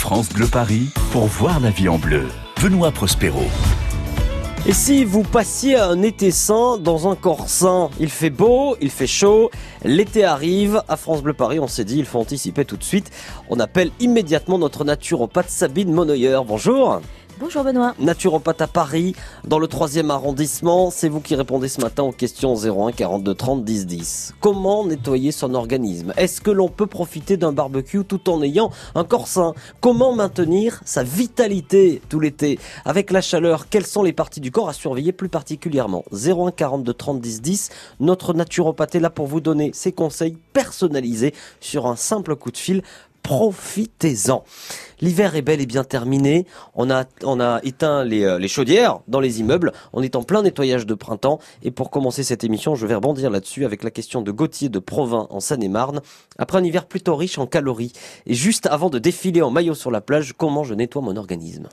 France Bleu Paris pour voir la vie en bleu. Benoît Prospero. Et si vous passiez un été sain dans un corps sain, il fait beau, il fait chaud, l'été arrive, à France Bleu Paris, on s'est dit, il faut anticiper tout de suite. On appelle immédiatement notre naturopathe Sabine Monoyer. Bonjour. Bonjour Benoît. Naturopathe à Paris, dans le troisième arrondissement. C'est vous qui répondez ce matin aux questions 01 42 30 10 10. Comment nettoyer son organisme? Est-ce que l'on peut profiter d'un barbecue tout en ayant un corps sain? Comment maintenir sa vitalité tout l'été? Avec la chaleur, quelles sont les parties du corps à surveiller plus particulièrement? 01 42 30 10 10. Notre naturopathe est là pour vous donner ses conseils personnalisés sur un simple coup de fil profitez-en. L'hiver est bel et bien terminé. On a, on a éteint les, euh, les, chaudières dans les immeubles. On est en plein nettoyage de printemps. Et pour commencer cette émission, je vais rebondir là-dessus avec la question de Gauthier de Provins en Seine-et-Marne. Après un hiver plutôt riche en calories et juste avant de défiler en maillot sur la plage, comment je nettoie mon organisme?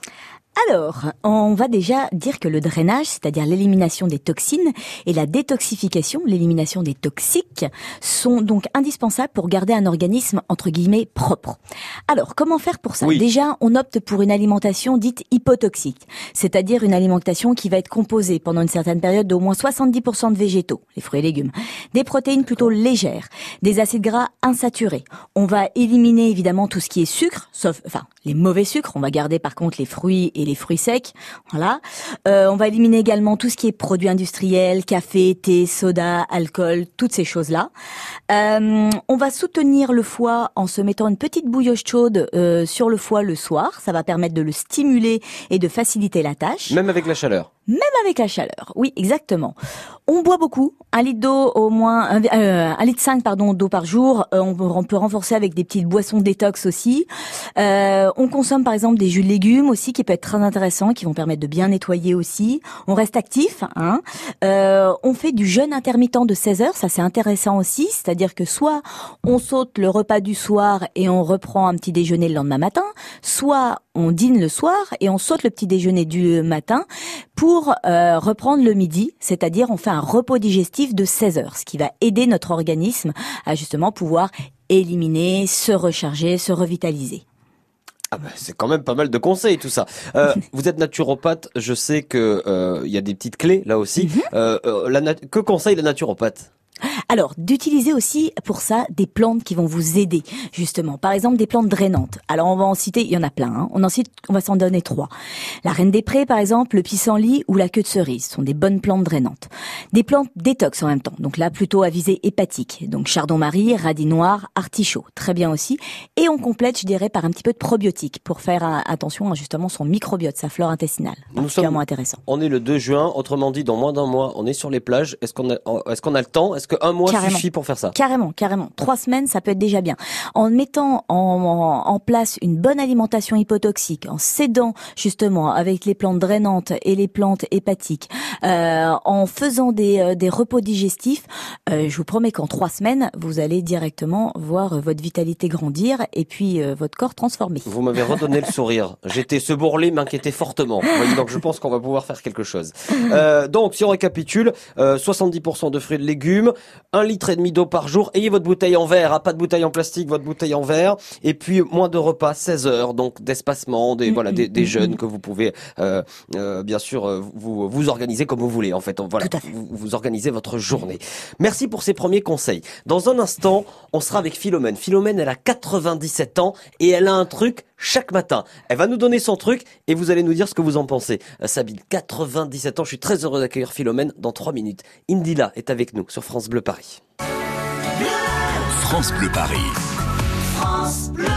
Alors, on va déjà dire que le drainage, c'est-à-dire l'élimination des toxines, et la détoxification, l'élimination des toxiques, sont donc indispensables pour garder un organisme entre guillemets propre. Alors, comment faire pour ça? Déjà, on opte pour une alimentation dite hypotoxique, c'est-à-dire une alimentation qui va être composée pendant une certaine période d'au moins 70% de végétaux, les fruits et légumes, des protéines plutôt légères, des acides gras insaturés. On va éliminer évidemment tout ce qui est sucre, sauf, enfin, les mauvais sucres. On va garder par contre les fruits et les fruits secs. Voilà. Euh, on va éliminer également tout ce qui est produits industriels, café, thé, soda, alcool, toutes ces choses-là. Euh, on va soutenir le foie en se mettant une petite bouilloche chaude euh, sur le foie le soir. Ça va permettre de le stimuler et de faciliter la tâche. Même avec la chaleur même avec la chaleur. Oui, exactement. On boit beaucoup, un litre d'eau au moins, un, euh, litre cinq pardon d'eau par jour. Euh, on, peut renforcer avec des petites boissons détox aussi. Euh, on consomme par exemple des jus de légumes aussi, qui peut être très intéressant, qui vont permettre de bien nettoyer aussi. On reste actif. Hein. on fait du jeûne intermittent de 16 heures, ça c'est intéressant aussi. C'est-à-dire que soit on saute le repas du soir et on reprend un petit déjeuner le lendemain matin, soit on dîne le soir et on saute le petit déjeuner du matin pour euh, reprendre le midi, c'est-à-dire on fait un repos digestif de 16 heures, ce qui va aider notre organisme à justement pouvoir éliminer, se recharger, se revitaliser. Ah bah, c'est quand même pas mal de conseils tout ça. Euh, vous êtes naturopathe, je sais que euh, il y a des petites clés là aussi. Mhm. que conseille la naturopathe? Alors, d'utiliser aussi pour ça des plantes qui vont vous aider, justement. Par exemple, des plantes drainantes. Alors, on va en citer, il y en a plein. Hein. On en cite, on va s'en donner trois. La reine des prés, par exemple, le pissenlit ou la queue de cerise sont des bonnes plantes drainantes. Des plantes détox en même temps. Donc là, plutôt à visée hépatique. Donc chardon-marie, radis noir, artichaut. Très bien aussi. Et on complète, je dirais, par un petit peu de probiotiques pour faire euh, attention à justement son microbiote, sa flore intestinale. Particulièrement intéressant. On est le 2 juin, autrement dit, dans moins d'un mois, on est sur les plages. Est-ce qu'on a, est-ce qu'on a le temps? Est-ce qu'un mois suffit pour faire ça Carrément, carrément. Trois semaines, ça peut être déjà bien. En mettant en, en, place une bonne alimentation hypotoxique, en s'aidant justement avec les plantes drainantes et les plantes hépatiques, euh, en faisant des, euh, des repos digestifs, euh, je vous promets qu'en trois semaines, vous allez directement voir votre vitalité grandir et puis euh, votre corps transformé. Vous m'avez redonné le sourire. J'étais ce bourrelet m'inquiétait fortement. donc je pense qu'on va pouvoir faire quelque chose. Euh, donc si on récapitule, 70% de fruits et de légumes, un litre et demi d'eau par jour. Ayez votre bouteille en verre, hein, pas de bouteille en plastique, votre bouteille en verre. Et puis moins de repas, 16 heures, donc d'espacement, des voilà, des, des jeunes que vous pouvez euh, euh, bien sûr euh, vous vous organiser comme vous voulez. En fait, voilà, vous, vous organisez votre journée. Merci pour ces premiers conseils. Dans un instant, on sera avec Philomène. Philomène, elle a 97 ans et elle a un truc chaque matin. Elle va nous donner son truc et vous allez nous dire ce que vous en pensez. Sabine, 97 ans, je suis très heureux d'accueillir Philomène dans 3 minutes. Indila est avec nous sur France Bleu Paris. France Bleu Paris. France Bleu.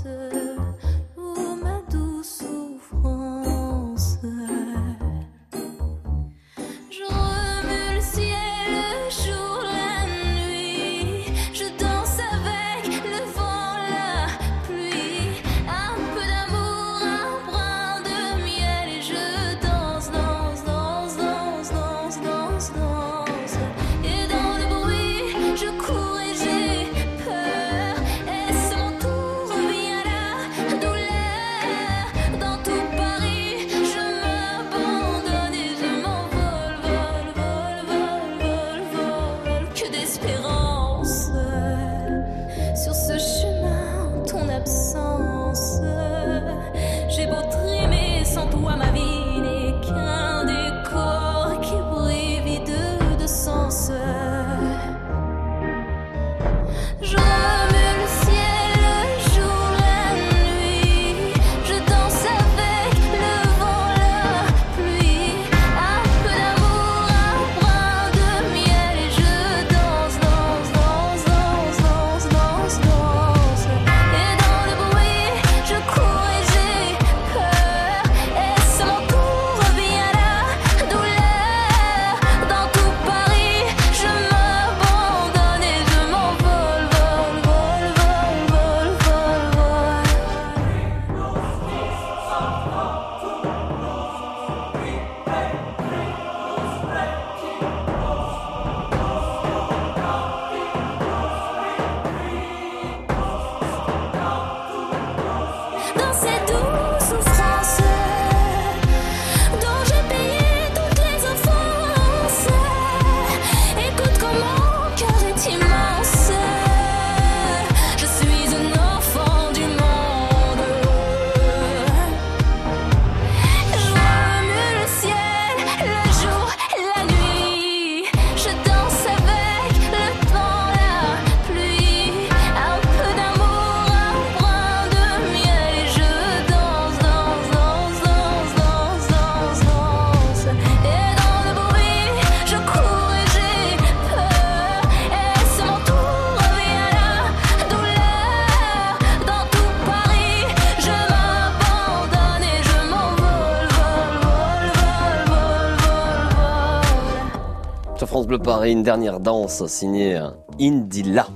Bleu Paris, une dernière danse signée Indila.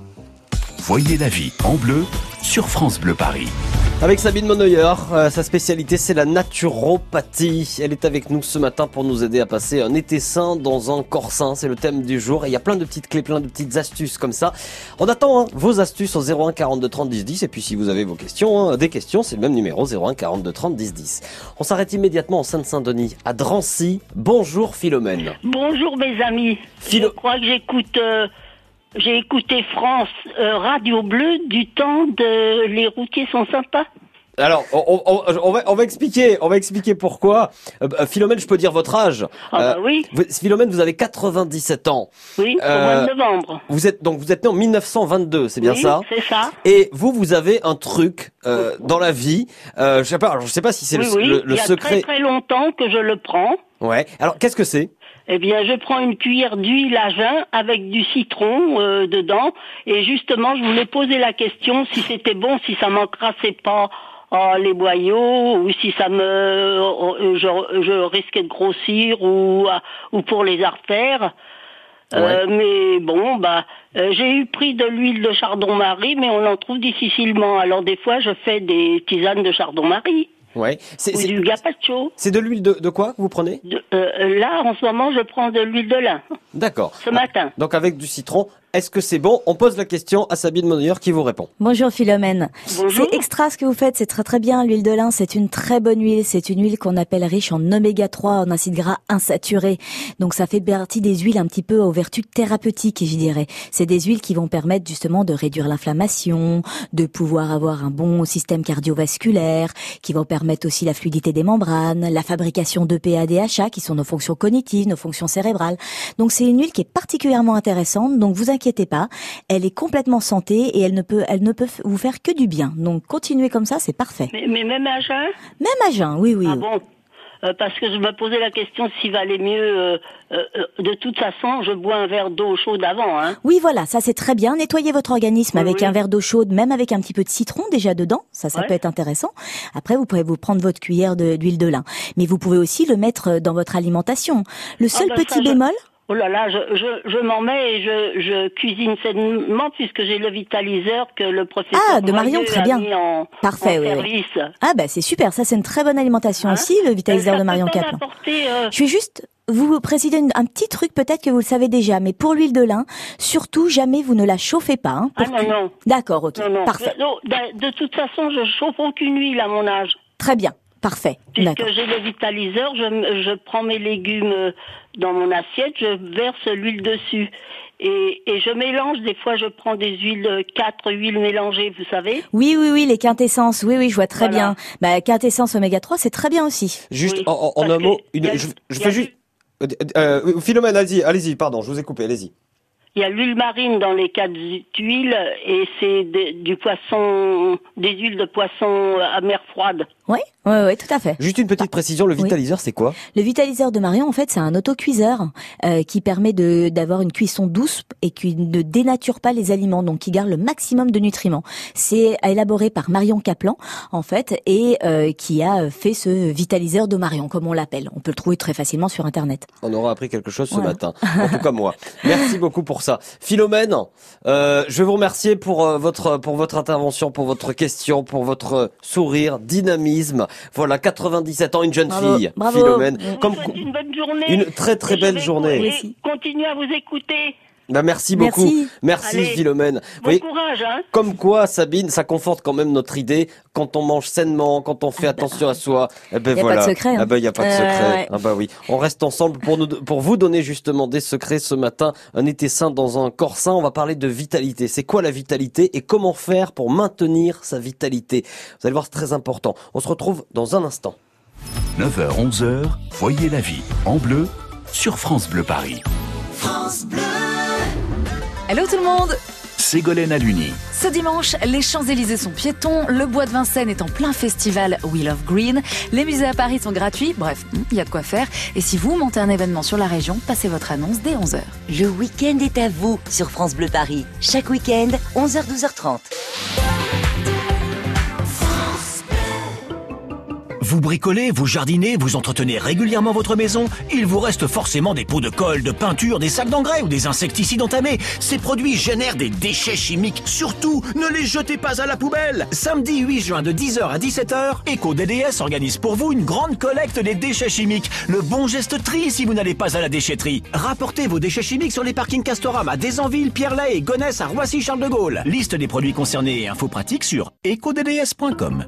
Voyez la vie en bleu sur France Bleu Paris. Avec Sabine Monnoyer, euh, sa spécialité c'est la naturopathie. Elle est avec nous ce matin pour nous aider à passer un été sain dans un corps sain. C'est le thème du jour et il y a plein de petites clés, plein de petites astuces comme ça. On attend hein, vos astuces au 01 42 30 10 10 et puis si vous avez vos questions, hein, des questions, c'est le même numéro 01 42 30 10 10. On s'arrête immédiatement en Seine-Saint-Denis, à Drancy. Bonjour Philomène. Bonjour mes amis. Philo- Je crois que j'écoute. euh, j'ai écouté France euh, Radio Bleu du temps de les routiers sont sympas. Alors, on, on- on va, on va expliquer, on va expliquer pourquoi. Euh, bah, Philomène, je peux dire votre âge. Ah bah Euh, oui, vous- Philomène, vous avez 97 ans. oui, au euh, mois de novembre. Vous êtes donc vous êtes né en 1922, c'est bien oui, ça C'est ça. Et vous, vous avez un truc euh, dans la vie. Euh, je sais pas. Alors, je sais pas si c'est Oui, le, oui. le- le Il y a secret. très très longtemps que je le prends. Ouais. Alors, qu'est-ce que c'est? Eh bien, je prends une cuillère d'huile à jeun avec du citron euh, dedans. Et justement, je voulais poser la question si c'était bon, si ça m'encrassait pas oh, les boyaux, ou si ça me, euh, je, je risquais de grossir, ou, euh, ou pour les artères. Euh, mais bon, bah, euh, j'ai eu pris de l'huile de chardon-marie, mais on en trouve difficilement. Alors des fois, je fais des tisanes de chardon-marie Ouais. C'est ou du gazpacho. c'est de l'huile de, de quoi que vous prenez? De- euh, là, en ce moment, je prends de l'huile de lin D'accord. ce matin. Donc avec du citron. Est-ce que c'est bon On pose la question à Sabine Monnier qui vous répond. Bonjour Philomène. Bonjour. C'est extra ce que vous faites, c'est très très bien. L'huile de lin, c'est une très bonne huile. C'est une huile qu'on appelle riche en oméga 3, en acides gras insaturés. Donc ça fait partie des huiles un petit peu aux vertus thérapeutiques, je dirais. C'est des huiles qui vont permettre justement de réduire l'inflammation, de pouvoir avoir un bon système cardiovasculaire, qui vont permettre aussi la fluidité des membranes, la fabrication d'EPA, DHA, qui sont nos fonctions cognitives, nos fonctions cérébrales. Donc c'est une huile qui est particulièrement intéressante. Donc vous inquiétez pas, elle est complètement santé et elle ne peut, elle ne peut vous faire que du bien. Donc continuez comme ça, c'est parfait. Mais, mais même à jeun? Même à jeun, oui, oui. Ah oui. bon? Euh, Parce que je me posais la question s'il valait mieux. euh, euh, de toute façon, je bois un verre d'eau chaude avant. Hein. Oui, voilà, ça c'est très bien. Nettoyez votre organisme Oui, avec oui. un verre d'eau chaude, même avec un petit peu de citron déjà dedans. Ça, ça Ouais. peut être intéressant. Après, vous pouvez vous prendre votre cuillère d'huile de lin. Mais vous pouvez aussi le mettre dans votre alimentation. Le seul bah, ça, petit bémol, Oh là là, je, je, je m'en mets et je, je cuisine sainement puisque j'ai le vitaliseur que le professeur Ah, de Marion, très a bien. mis en, Parfait, en oui, oui. service. ah bah c'est super. Ça c'est une très bonne alimentation Hein aussi, le vitaliseur Euh, ça de Marion Caplan. euh, Je vais juste vous préciser une- un petit truc, peut-être que vous le savez déjà, mais pour l'huile de lin, surtout jamais vous ne la chauffez pas. hein, Ah non, non. D'accord, ok, Non, non. parfait, Euh, non, de, de toute façon, je chauffe aucune huile à mon âge. très bien, parfait, d'accord. Puisque j'ai le vitaliseur, je, je prends mes légumes euh, dans mon assiette, je verse l'huile dessus. Et, et je mélange, des fois je prends des huiles, euh, quatre huiles mélangées, vous savez. Oui, oui, oui, les quintessences, oui, oui, je vois très Voilà. bien. Bah, quintessence oméga 3, c'est très bien aussi. Juste Oui, en, un mot, une- a- je, fais juste. Euh, euh, Philomène, allez-y, allez-y, pardon, je vous ai coupé, allez-y. Il y a l'huile marine dans les quatre huiles et c'est des- du poisson, des huiles de poisson à mer froide. Oui, oui, oui, tout à fait. Juste une petite précision, le oui. vitaliseur, c'est quoi? Le vitaliseur de Marion, en fait, c'est un autocuiseur euh, qui permet de d'avoir une cuisson douce et qui ne dénature pas les aliments, donc qui garde le maximum de nutriments. C'est élaboré par Marion Kaplan, en fait, et euh, qui a fait ce vitaliseur de Marion, comme on l'appelle. On peut le trouver très facilement sur Internet. On aura appris quelque chose ce Voilà. matin, en tout cas moi. Merci beaucoup pour ça. Philomène, euh, je vais vous remercier pour euh, votre pour votre intervention, pour votre question, pour votre sourire, Voilà, 97 ans, une jeune Bravo, fille, bravo. Philomène. Vous Comme une bonne journée. une très très belle journée. Continuez à vous écouter. Bah, merci beaucoup. Merci. Merci Allez. Philomène. Bon voyez, courage, hein. comme quoi, Sabine, ça conforte quand même notre idée. Quand on mange sainement, quand on fait attention à soi, eh ben Y a pas voilà. de secret, hein. Ah ben y a pas de Euh, secret. ouais. Ah bah oui. On reste ensemble pour nous, pour vous donner justement des secrets ce matin. Un été sain dans un corps sain. On va parler de vitalité. C'est quoi la vitalité et comment faire pour maintenir sa vitalité? Vous allez voir, c'est très important. On se retrouve dans un instant. 9h, 11h, voyez la vie en bleu sur France Bleu Paris. Hello tout le monde Ségolène Aluni. Ce dimanche, les Champs-Élysées sont piétons, le bois de Vincennes est en plein festival We Love Green, les musées à Paris sont gratuits, bref, il y a de quoi faire. Et si vous montez un événement sur la région, passez votre annonce dès 11h. Le week-end est à vous sur France Bleu Paris. Chaque week-end, 11h-12h30. Vous bricolez, vous jardinez, vous entretenez régulièrement votre maison Il vous reste forcément des pots de colle, de peinture, des sacs d'engrais ou des insecticides entamés. Ces produits génèrent des déchets chimiques. Surtout, ne les jetez pas à la poubelle Samedi 8 juin de 10h à 17h, EcoDDS organise pour vous une grande collecte des déchets chimiques. Le bon geste tri si vous n'allez pas à la déchetterie. Rapportez vos déchets chimiques sur les parkings Castorama à Desanville, Pierre-Laye et Gonesse à Roissy-Charles de Gaulle. Liste des produits concernés et infos pratiques sur ecodds.com.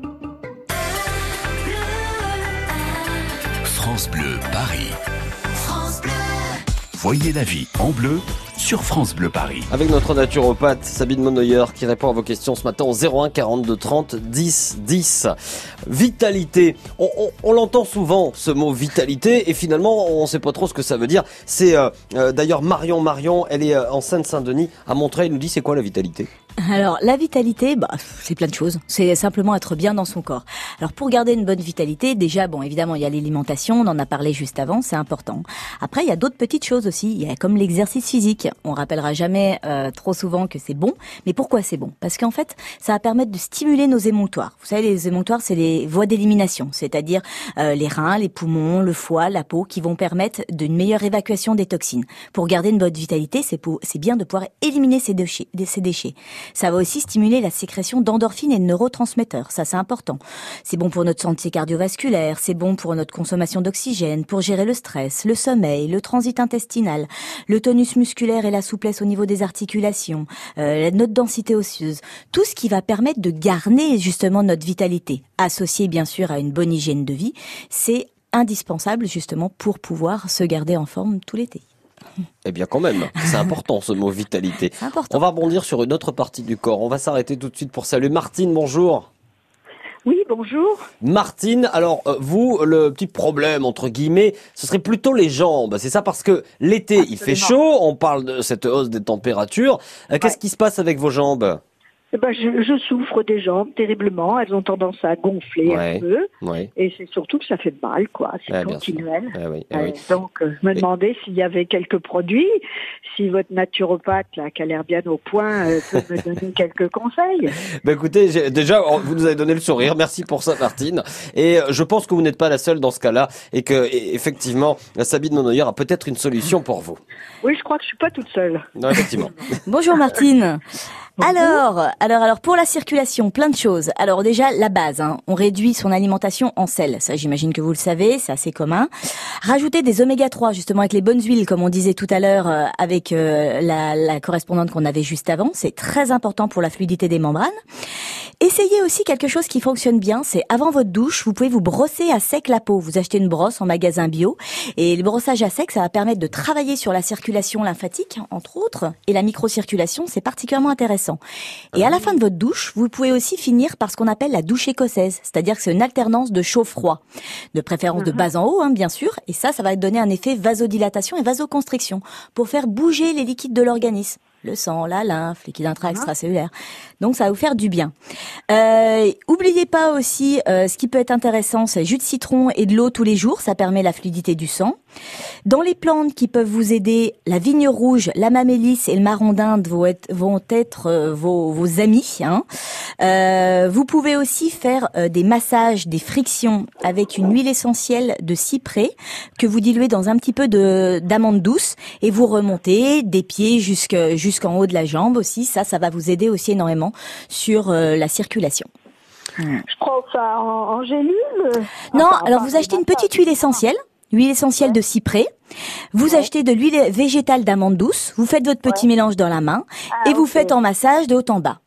France Bleu Paris. Voyez la vie en bleu sur France Bleu Paris. Avec notre naturopathe Sabine Monoyer qui répond à vos questions ce matin au 01 42 30 10 10. Vitalité. On, on- on l'entend souvent ce mot vitalité et finalement on ne sait pas trop ce que ça veut dire. C'est euh, euh, d'ailleurs Marion Marion, elle est euh, en Seine-Saint-Denis à Montreuil, elle nous dit c'est quoi la vitalité? Alors, la vitalité, bah, c'est plein de choses. C'est simplement être bien dans son corps. Alors, pour garder une bonne vitalité, déjà, bon, évidemment, il y a l'alimentation, on en a parlé juste avant, c'est important. Après, il y a d'autres petites choses aussi. Il y a comme l'exercice physique. On rappellera jamais euh, trop souvent que c'est bon. Mais pourquoi c'est bon? Parce qu'en fait, ça va permettre de stimuler nos émonctoires. Vous savez, les émonctoires, c'est les voies d'élimination, c'est-à-dire euh, les reins, les poumons, le foie, la peau, qui vont permettre d'une meilleure évacuation des toxines. Pour garder une bonne vitalité, c'est bien de pouvoir éliminer ces déchets. Ces déchets. Ça va aussi stimuler la sécrétion d'endorphines et de neurotransmetteurs. Ça, c'est important. C'est bon pour notre santé cardiovasculaire, c'est bon pour notre consommation d'oxygène, pour gérer le stress, le sommeil, le transit intestinal, le tonus musculaire et la souplesse au niveau des articulations, euh, notre densité osseuse. Tout ce qui va permettre de garder justement notre vitalité, associé bien sûr à une bonne hygiène de vie, c'est indispensable justement pour pouvoir se garder en forme tout l'été. Eh bien quand même, c'est important ce mot vitalité. On va rebondir sur une autre partie du corps. On va s'arrêter tout de suite pour saluer Martine, bonjour. Oui, bonjour. Martine, alors euh, vous, le petit problème entre guillemets, ce serait plutôt les jambes. C'est ça parce que l'été il fait chaud, on parle de cette hausse des températures. Euh, Qu'est-ce Ouais. qui se passe avec vos jambes? Eh ben, je, je souffre des jambes terriblement. Elles ont tendance à gonfler Ouais. un peu. Et c'est surtout que ça fait mal, quoi. C'est continuel. ah oui, ah Euh, oui. Donc, euh, je me Et- demandais s'il y avait quelques produits, si votre naturopathe, là, qui a l'air bien au point, euh, peut me donner quelques conseils. Bah écoutez, déjà vous nous avez donné le sourire, merci pour ça Martine. Et euh, je pense que vous n'êtes pas la seule dans ce cas-là et que et- effectivement Sabine Monoyer a peut-être une solution pour vous. Oui, je crois que je suis pas toute seule. Non, effectivement. Bonjour Martine. Alors, alors, alors pour la circulation, plein de choses. Alors déjà la base, hein, on réduit son alimentation en sel. Ça, j'imagine que vous le savez, c'est assez commun. Rajouter des oméga 3 justement avec les bonnes huiles, comme on disait tout à l'heure euh, avec euh, la, la correspondante qu'on avait juste avant, c'est très important pour la fluidité des membranes. Essayez aussi quelque chose qui fonctionne bien, c'est avant votre douche, vous pouvez vous brosser à sec la peau. Vous achetez une brosse en magasin bio et le brossage à sec, ça va permettre de travailler sur la circulation lymphatique, entre autres, et la microcirculation, c'est particulièrement intéressant. Et à la fin de votre douche, vous pouvez aussi finir par ce qu'on appelle la douche écossaise, c'est-à-dire que c'est une alternance de chaud-froid, de préférence de bas en haut, hein, bien sûr, et ça, ça va donner un effet vasodilatation et vasoconstriction pour faire bouger les liquides de l'organisme. Le sang, la lymphe, liquide intra-extracellulaire. Donc ça va vous faire du bien. Euh, oubliez pas aussi, euh, ce qui peut être intéressant, c'est jus de citron et de l'eau tous les jours. Ça permet la fluidité du sang. Dans les plantes qui peuvent vous aider, la vigne rouge, la mamélis et le marron d'Inde vont être, vont être euh, vos, vos amis. Hein. Euh, vous pouvez aussi faire euh, des massages, des frictions avec une huile essentielle de cyprès que vous diluez dans un petit peu de d'amande douce et vous remontez des pieds jusque jusqu'en haut de la jambe aussi. Ça, ça va vous aider aussi énormément sur euh, la circulation. Je prends ça en, en gélule. Non, Enfin, alors vous achetez une petite huile essentielle, huile essentielle de cyprès. Vous achetez de l'huile végétale d'amande douce, vous faites votre petit mélange dans la main et vous ok. faites en massage de haut en bas.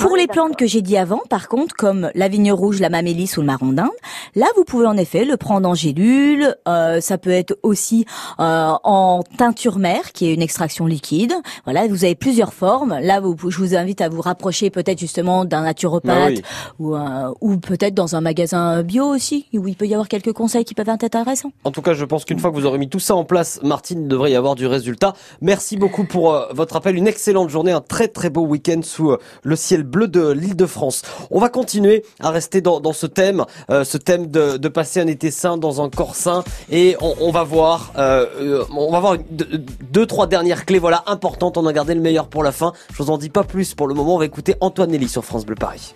Pour Ah, les d'accord. plantes que j'ai dit avant, par contre, comme la vigne rouge, la mamélis ou le marron d'Inde, là vous pouvez en effet le prendre en gélule. euh, ça peut être aussi euh, en teinture mère, qui est une extraction liquide. Voilà, vous avez plusieurs formes. Là, vous, je vous invite à vous rapprocher peut-être justement d'un naturopathe Ah oui. ou, un- ou peut-être dans un magasin bio aussi, où il peut y avoir quelques conseils qui peuvent être intéressants. En tout cas, je pense qu'une fois que vous aurez mis tout ça en place, Martine il devrait y avoir du résultat. Merci beaucoup pour euh, votre appel. Une excellente journée, un très très beau week-end sous euh, le ciel bleu de l'île de France. On va continuer à rester dans, dans ce thème, euh, ce thème de, de passer un été sain dans un corps sain, et on, on va voir, euh, euh, on va voir une- deux, deux, trois dernières clés, voilà importantes. On a gardé le meilleur pour la fin. Je vous en dis pas plus pour le moment. On va écouter Antoine Nelly sur France Bleu Paris.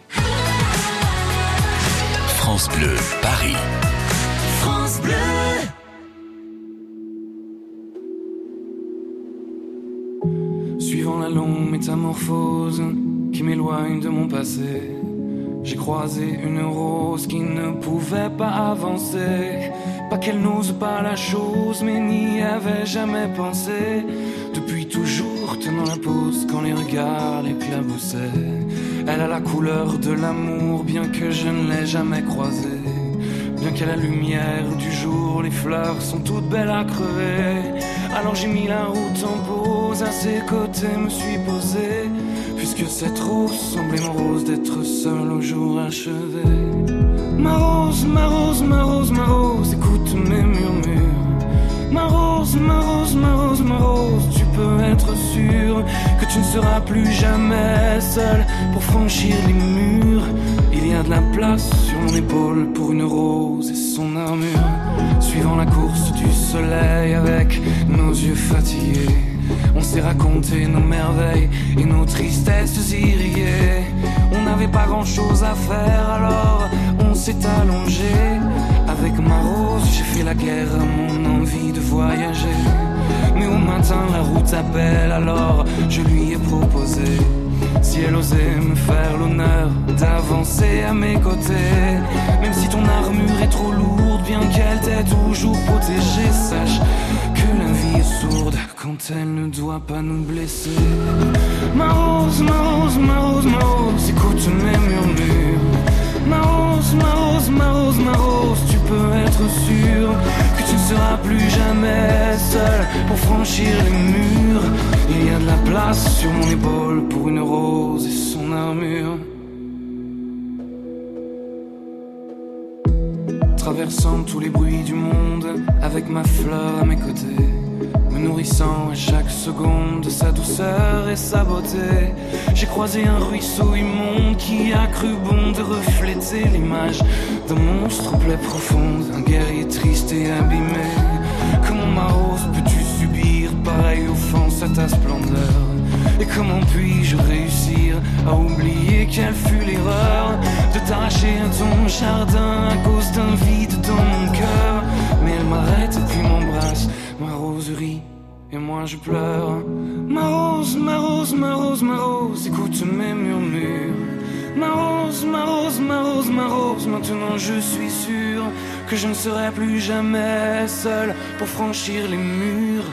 France Bleu, Paris. France Bleu. La longue métamorphose qui m'éloigne de mon passé, j'ai croisé une rose qui ne pouvait pas avancer. Pas qu'elle n'ose pas la chose, mais n'y avait jamais pensé. Depuis toujours, tenant la pose quand les regards l'éclaboussaient. Elle a la couleur de l'amour, bien que je ne l'ai jamais croisée. Bien qu'à la lumière du jour, les fleurs sont toutes belles à crever. Alors j'ai mis la route en pause, à ses côtés me suis posé. Puisque cette rose semblait morose d'être seule au jour achevé. Ma rose, ma rose, ma rose, ma rose, écoute mes murmures. Ma rose, ma rose, ma rose, ma rose, tu peux être sûr que tu ne seras plus jamais seule pour franchir les murs. Il y a de la place sur mon épaule pour une rose et son armure. Suivant la course du soleil avec nos yeux fatigués, on s'est raconté nos merveilles et nos tristesses irriguées. On n'avait pas grand chose à faire alors on s'est allongé. Avec ma rose, j'ai fait la guerre à mon envie de voyager. Mais au matin, la route appelle, alors je lui ai proposé. Si elle osait me faire l'honneur d'avancer à mes côtés, même si ton armure est trop lourde, bien qu'elle t'ait toujours protégée, sache que la vie est sourde quand elle ne doit pas nous blesser. Ma rose, ma rose, ma rose, ma rose, pour franchir les murs. Il y a de la place sur mon épaule pour une rose et son armure. Traversant tous les bruits du monde avec ma fleur à mes côtés me nourrissant à chaque seconde de sa douceur et sa beauté. J'ai croisé un ruisseau immonde qui a cru bon de refléter l'image d'un monstre plaie profonde, un guerrier triste et abîmé. Comment ma rose subir pareille offense à ta splendeur Et comment puis-je réussir à oublier quelle fut l'erreur de t'arracher à ton jardin à cause d'un vide dans mon cœur? Mais elle m'arrête puis m'embrasse, ma rose rit et moi je pleure. Ma rose, ma rose, ma rose, ma rose, écoute mes murmures. Ma rose, ma rose, ma rose, ma rose, maintenant je suis sûr que je ne serai plus jamais seul pour franchir les murs.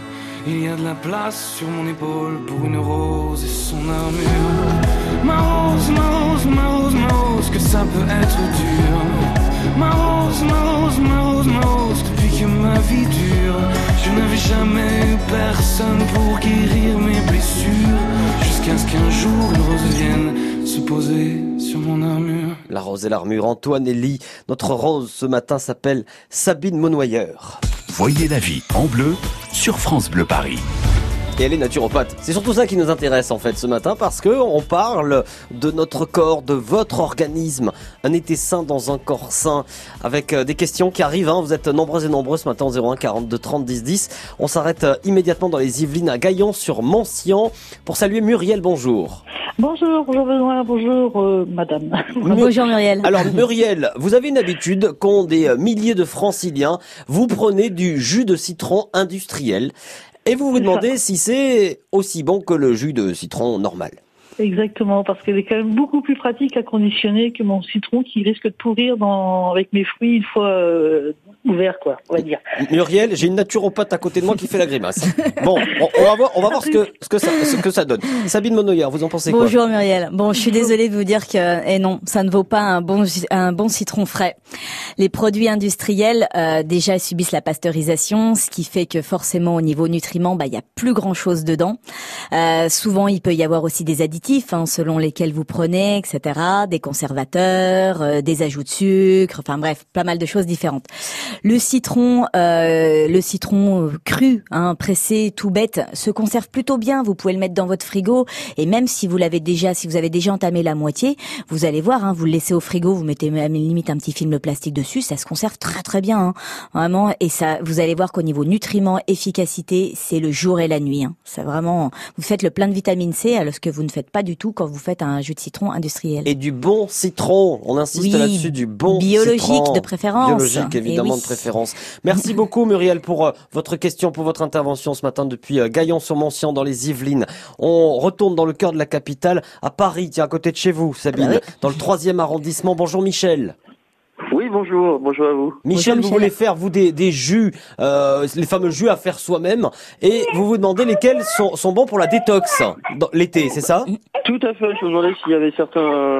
Il y a de la place sur mon épaule pour une rose et son armure. Ma rose, ma rose, ma rose, ma rose, que ça peut être dur. Ma rose, ma rose, ma rose, ma rose, depuis que ma vie dure, je n'avais jamais eu personne pour guérir mes blessures. Jusqu'à ce qu'un jour une rose vienne se poser sur mon armure. La rose et l'armure, Antoine et Lee. Notre rose ce matin s'appelle Sabine Monnoyeur. Voyez la vie en bleu sur France Bleu Paris. Et elle est naturopathe. C'est surtout ça qui nous intéresse en fait ce matin parce que on parle de notre corps, de votre organisme. Un été sain dans un corps sain avec euh, des questions qui arrivent. Hein. Vous êtes nombreux et nombreux ce matin au 01 42 30 10 10. On s'arrête euh, immédiatement dans les Yvelines à Gaillon sur Mancian pour saluer Muriel. Bonjour. Bonjour, bonjour Benoît, bonjour euh, madame. Bonjour Muriel. Alors Muriel, vous avez une habitude qu'ont des milliers de franciliens. Vous prenez du jus de citron industriel et vous vous demandez si c'est aussi bon que le jus de citron normal. Exactement, parce qu'elle est quand même beaucoup plus pratique à conditionner que mon citron qui risque de pourrir dans, avec mes fruits une fois euh, ouvert, quoi, on va dire. Muriel, j'ai une naturopathe à côté de moi qui fait la grimace. Bon, on, on va voir, on va voir ce que ce que ça ce que ça donne. Sabine Monoyard, vous en pensez quoi? Bonjour Muriel. Bon, je suis désolée de vous dire que, et non, ça ne vaut pas un bon un bon citron frais. Les produits industriels euh, déjà subissent la pasteurisation, ce qui fait que forcément au niveau nutriments, bah il y a plus grand chose dedans. Euh, souvent, il peut y avoir aussi des additifs hein, selon lesquels vous prenez, etc. Des conservateurs, euh, des ajouts de sucre, enfin bref, pas mal de choses différentes. Le citron, euh, le citron euh, cru, hein, pressé, tout bête, se conserve plutôt bien. Vous pouvez le mettre dans votre frigo et même si vous l'avez déjà, si vous avez déjà entamé la moitié, vous allez voir, hein, vous le laissez au frigo, vous mettez même limite un petit film plastique dessus, ça se conserve très très bien, hein, vraiment. Et ça, vous allez voir qu'au niveau nutriments, efficacité, c'est le jour et la nuit. Hein. Ça vraiment, vous faites le plein de vitamine C alors que vous ne faites pas pas du tout quand vous faites un jus de citron industriel. Et du bon citron, on insiste Oui, là-dessus, du bon biologique citron. de préférence. Biologique Eh évidemment oui. de préférence. Merci beaucoup Muriel pour euh, votre question, pour votre intervention ce matin depuis euh, Gaillon-sur-Moncian dans les Yvelines. On retourne dans le cœur de la capitale, à Paris, tiens à côté de chez vous, Sabine, Ah bah dans le troisième arrondissement. Bonjour Michel. Bonjour, bonjour à vous. Michel, vous voulez faire vous des, des jus, euh, les fameux jus à faire soi-même, et vous vous demandez lesquels sont, sont bons pour la détox dans l'été, c'est ça? Tout à fait, je me demandais s'il y avait certains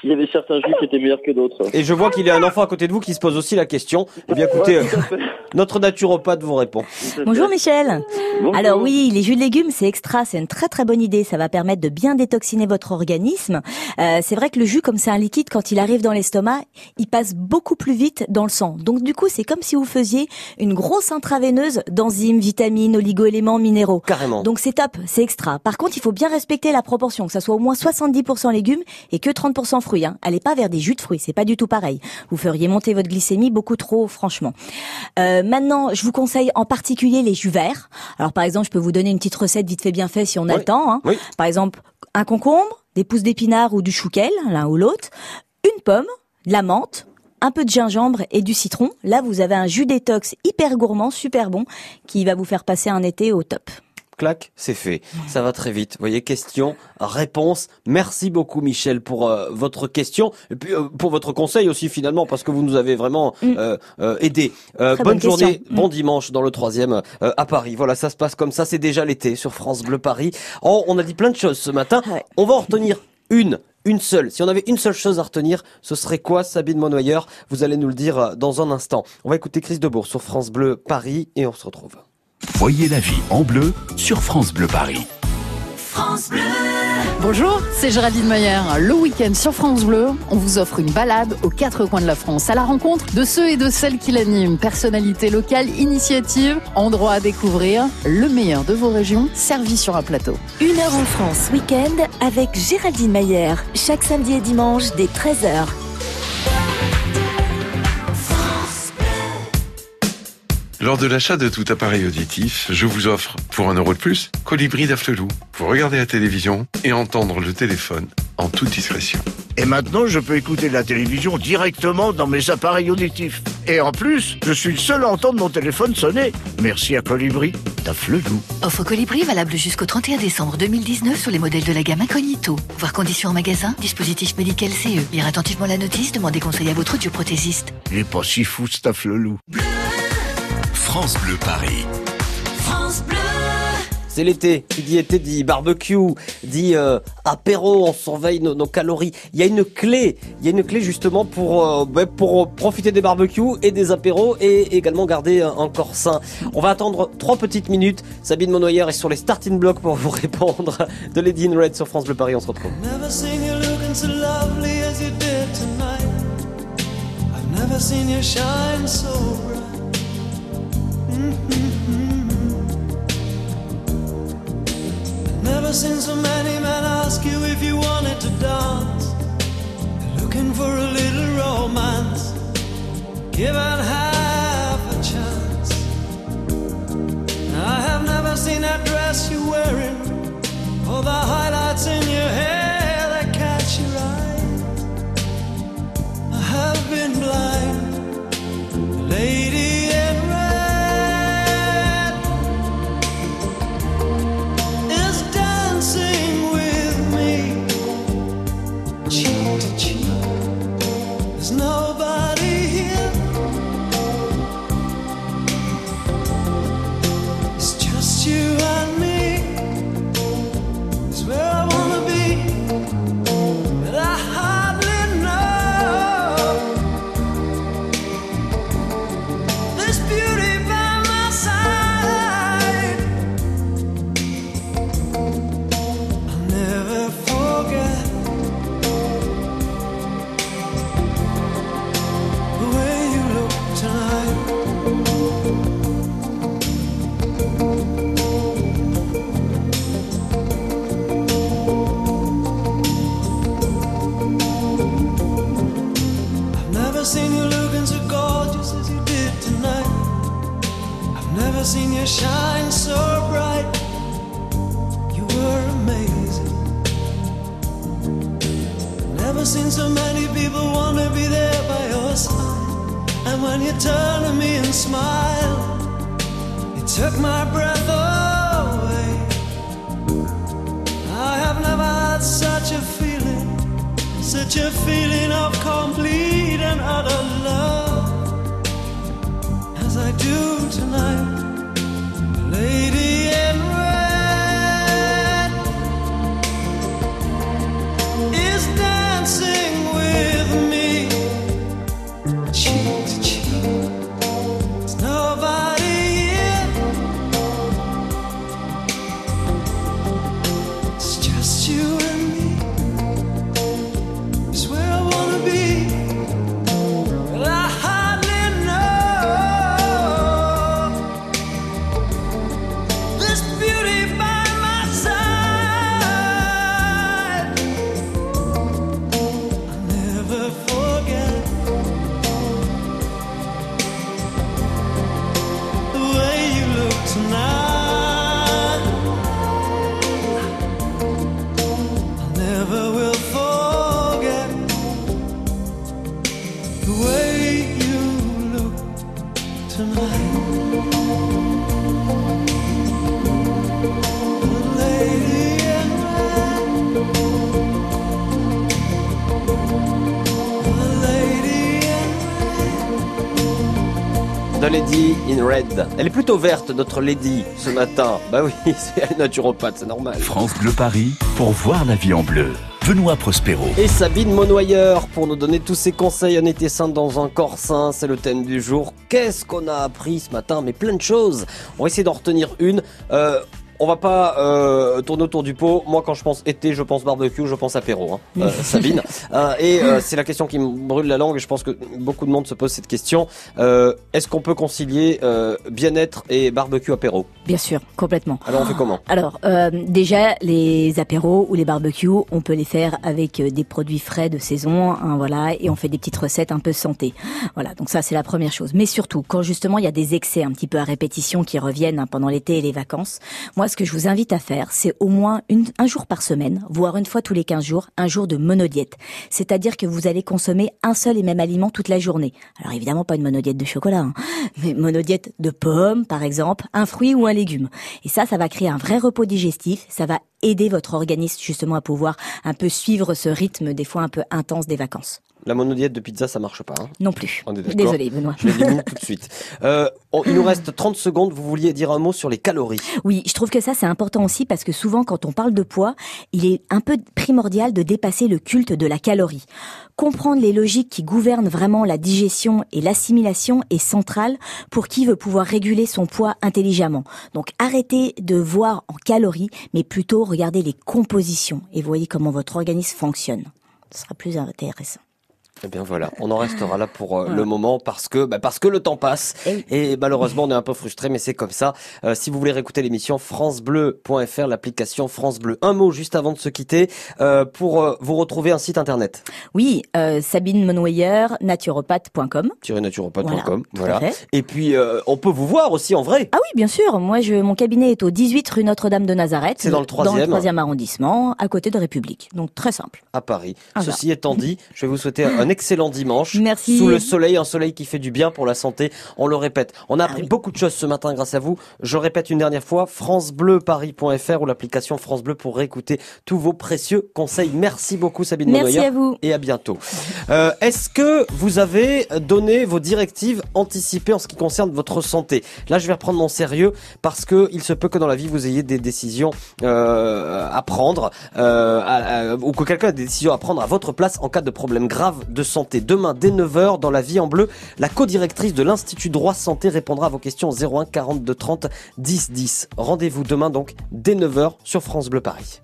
s'il y avait certains jus qui étaient meilleurs que d'autres. Et je vois qu'il y a un enfant à côté de vous qui se pose aussi la question. Eh bien écoutez, notre naturopathe vous répond. Bonjour Michel. Bonjour. Alors oui, les jus de légumes, c'est extra, c'est une très très bonne idée. Ça va permettre de bien détoxiner votre organisme. Euh, c'est vrai que le jus, comme c'est un liquide, quand il arrive dans l'estomac, il passe beaucoup plus vite dans le sang. Donc du coup, c'est comme si vous faisiez une grosse intraveineuse d'enzymes, vitamines, oligo-éléments, minéraux. Carrément. Donc c'est top, c'est extra. Par contre, il faut bien respecter la proportion, que ça soit au moins 70% légumes et que 30% fruits. Hein. Allez pas vers des jus de fruits, c'est pas du tout pareil. Vous feriez monter votre glycémie beaucoup trop, franchement. Euh, maintenant, je vous conseille en particulier les jus verts. Alors par exemple, je peux vous donner une petite recette vite fait bien fait si on a Oui. le temps. Hein. Oui. Par exemple, un concombre, des pousses d'épinards ou du chouquel, l'un ou l'autre, une pomme, de la menthe, un peu de gingembre et du citron. Là, vous avez un jus détox hyper gourmand, super bon, qui va vous faire passer un été au top. Clac, c'est fait. Ça va très vite. Vous voyez, question, réponse. Merci beaucoup Michel pour euh, votre question et puis euh, pour votre conseil aussi finalement parce que vous nous avez vraiment euh, euh, aidé. Euh, Mm. Bonne bonne journée, question. bon dimanche dans le troisième euh, à Paris. Voilà, ça se passe comme ça. C'est déjà l'été sur France Bleu Paris. Oh, on a dit plein de choses ce matin. On va en retenir une. Une seule. Si on avait une seule chose à retenir, ce serait quoi, Sabine Monnoyer Vous allez nous le dire dans un instant. On va écouter Chris Debourg sur France Bleu Paris et on se retrouve. Voyez la vie en bleu sur France Bleu Paris. Bonjour, c'est Géraldine Mayer. Le week-end sur France Bleu, on vous offre une balade aux quatre coins de la France à la rencontre de ceux et de celles qui l'animent. Personnalités locales, initiatives, endroits à découvrir, le meilleur de vos régions servi sur un plateau. Une heure en France, week-end, avec Géraldine Mayer. Chaque samedi et dimanche, dès 13h. Lors de l'achat de tout appareil auditif, je vous offre, pour un euro de plus, Colibri d'Afflelou, pour regarder la télévision et entendre le téléphone en toute discrétion. Et maintenant, je peux écouter la télévision directement dans mes appareils auditifs. Et en plus, je suis le seul à entendre mon téléphone sonner. Merci à Colibri, Tafflelou. Offre Colibri valable jusqu'au 31 décembre 2019 sur les modèles de la gamme Incognito. Voir conditions en magasin, dispositif médical CE. Lire attentivement la notice, demandez conseil à votre audioprothésiste. Il est pas si fou, ce Tafflelou. France Bleu Paris. C'est l'été. Qui dit été dit barbecue, dit euh, apéro, on surveille nos, nos calories. Il y a une clé. Il y a une clé justement pour, euh, bah, pour profiter des barbecues et des apéros et également garder un, un corps sain. On va attendre trois petites minutes. Sabine Monnoyer est sur les starting blocks pour vous répondre. De Lady in Red sur France Bleu Paris, on se retrouve. I've never seen you shine so bright. Mm-hmm. Never seen so many men ask you if you wanted to dance. Looking for a little romance. Given half de Lady in Red. Elle est plutôt verte, notre Lady, ce matin. Bah oui, c'est elle naturopathe, c'est normal. France Bleu Paris pour voir la vie en bleu. Benoît Prospero. Et Sabine Monoyeur pour nous donner tous ses conseils en été sain dans un corps sain, c'est le thème du jour. Qu'est-ce qu'on a appris ce matin? Mais plein de choses. On va essayer d'en retenir une. Euh, on va pas euh, tourner autour du pot. Moi, quand je pense été, je pense barbecue, je pense apéro. Hein. Euh, Sabine. Euh, et c'est la question qui me brûle la langue. Et je pense que beaucoup de monde se pose cette question. Est-ce qu'on peut concilier bien-être et barbecue apéro? Bien sûr, complètement. Alors on fait comment? Alors déjà les apéros ou les barbecues, on peut les faire avec des produits frais de saison, hein, voilà, et on fait des petites recettes un peu santé. Voilà, donc ça c'est la première chose. Mais surtout quand justement il y a des excès un petit peu à répétition qui reviennent hein, pendant l'été et les vacances, moi ce que je vous invite à faire, c'est au moins un jour par semaine, voire une fois tous les 15 jours, un jour de monodiète. C'est-à-dire que vous allez consommer un seul et même aliment toute la journée. Alors évidemment pas une monodiète de chocolat, hein, mais monodiète de pommes par exemple, un fruit ou un légume. Et ça, ça va créer un vrai repos digestif, ça va aider votre organisme justement à pouvoir un peu suivre ce rythme des fois un peu intense des vacances. La monodiète de pizza, ça marche pas. Hein Non plus. On est d'accord Désolé, Benoît. Je l'élimine tout de suite. Euh, on- il nous reste 30 secondes. Vous vouliez dire un mot sur les calories. Oui, je trouve que ça c'est important aussi parce que souvent quand on parle de poids, il est un peu primordial de dépasser le culte de la calorie. Comprendre les logiques qui gouvernent vraiment la digestion et l'assimilation est central pour qui veut pouvoir réguler son poids intelligemment. Donc arrêtez de voir en calories, mais plutôt regardez les compositions et voyez comment votre organisme fonctionne. Ce sera plus intéressant. Eh bien voilà, on en restera là pour euh, le moment parce que bah, parce que le temps passe et malheureusement on est un peu frustré mais c'est comme ça. Euh, si vous voulez réécouter l'émission francebleu.fr, l'application France Bleu. Un mot juste avant de se quitter euh, pour vous retrouver un site internet. Oui, Sabine Monweyer, naturopathe.com. naturopathe.com. Voilà. Et puis on peut vous voir aussi en vrai. Ah oui, bien sûr. Moi, je, mon cabinet est au 18 rue Notre-Dame de Nazareth. C'est dans le Dans troisième. le troisième arrondissement, à côté de République. Donc très simple. à Paris. Ceci étant dit, je vais vous souhaiter un excellent dimanche. Merci. Sous le soleil, un soleil qui fait du bien pour la santé. On le répète. On a Ah appris beaucoup de choses ce matin grâce à vous. Je répète une dernière fois, francebleuparis.fr ou l'application France Bleu pour réécouter tous vos précieux conseils. Merci beaucoup Sabine Merci à vous. Et à bientôt. Euh, Est-ce que vous avez donné vos directives anticipées en ce qui concerne votre santé? Là, je vais reprendre mon sérieux parce que il se peut que dans la vie vous ayez des décisions euh, à prendre euh, à- à- ou que quelqu'un ait des décisions à prendre à votre place en cas de problème grave de santé. Demain, dès 9h, dans La Vie en Bleu, la co-directrice de l'Institut Droit Santé répondra à vos questions au 01 42 30 10 10. Rendez-vous demain donc dès 9h sur France Bleu Paris.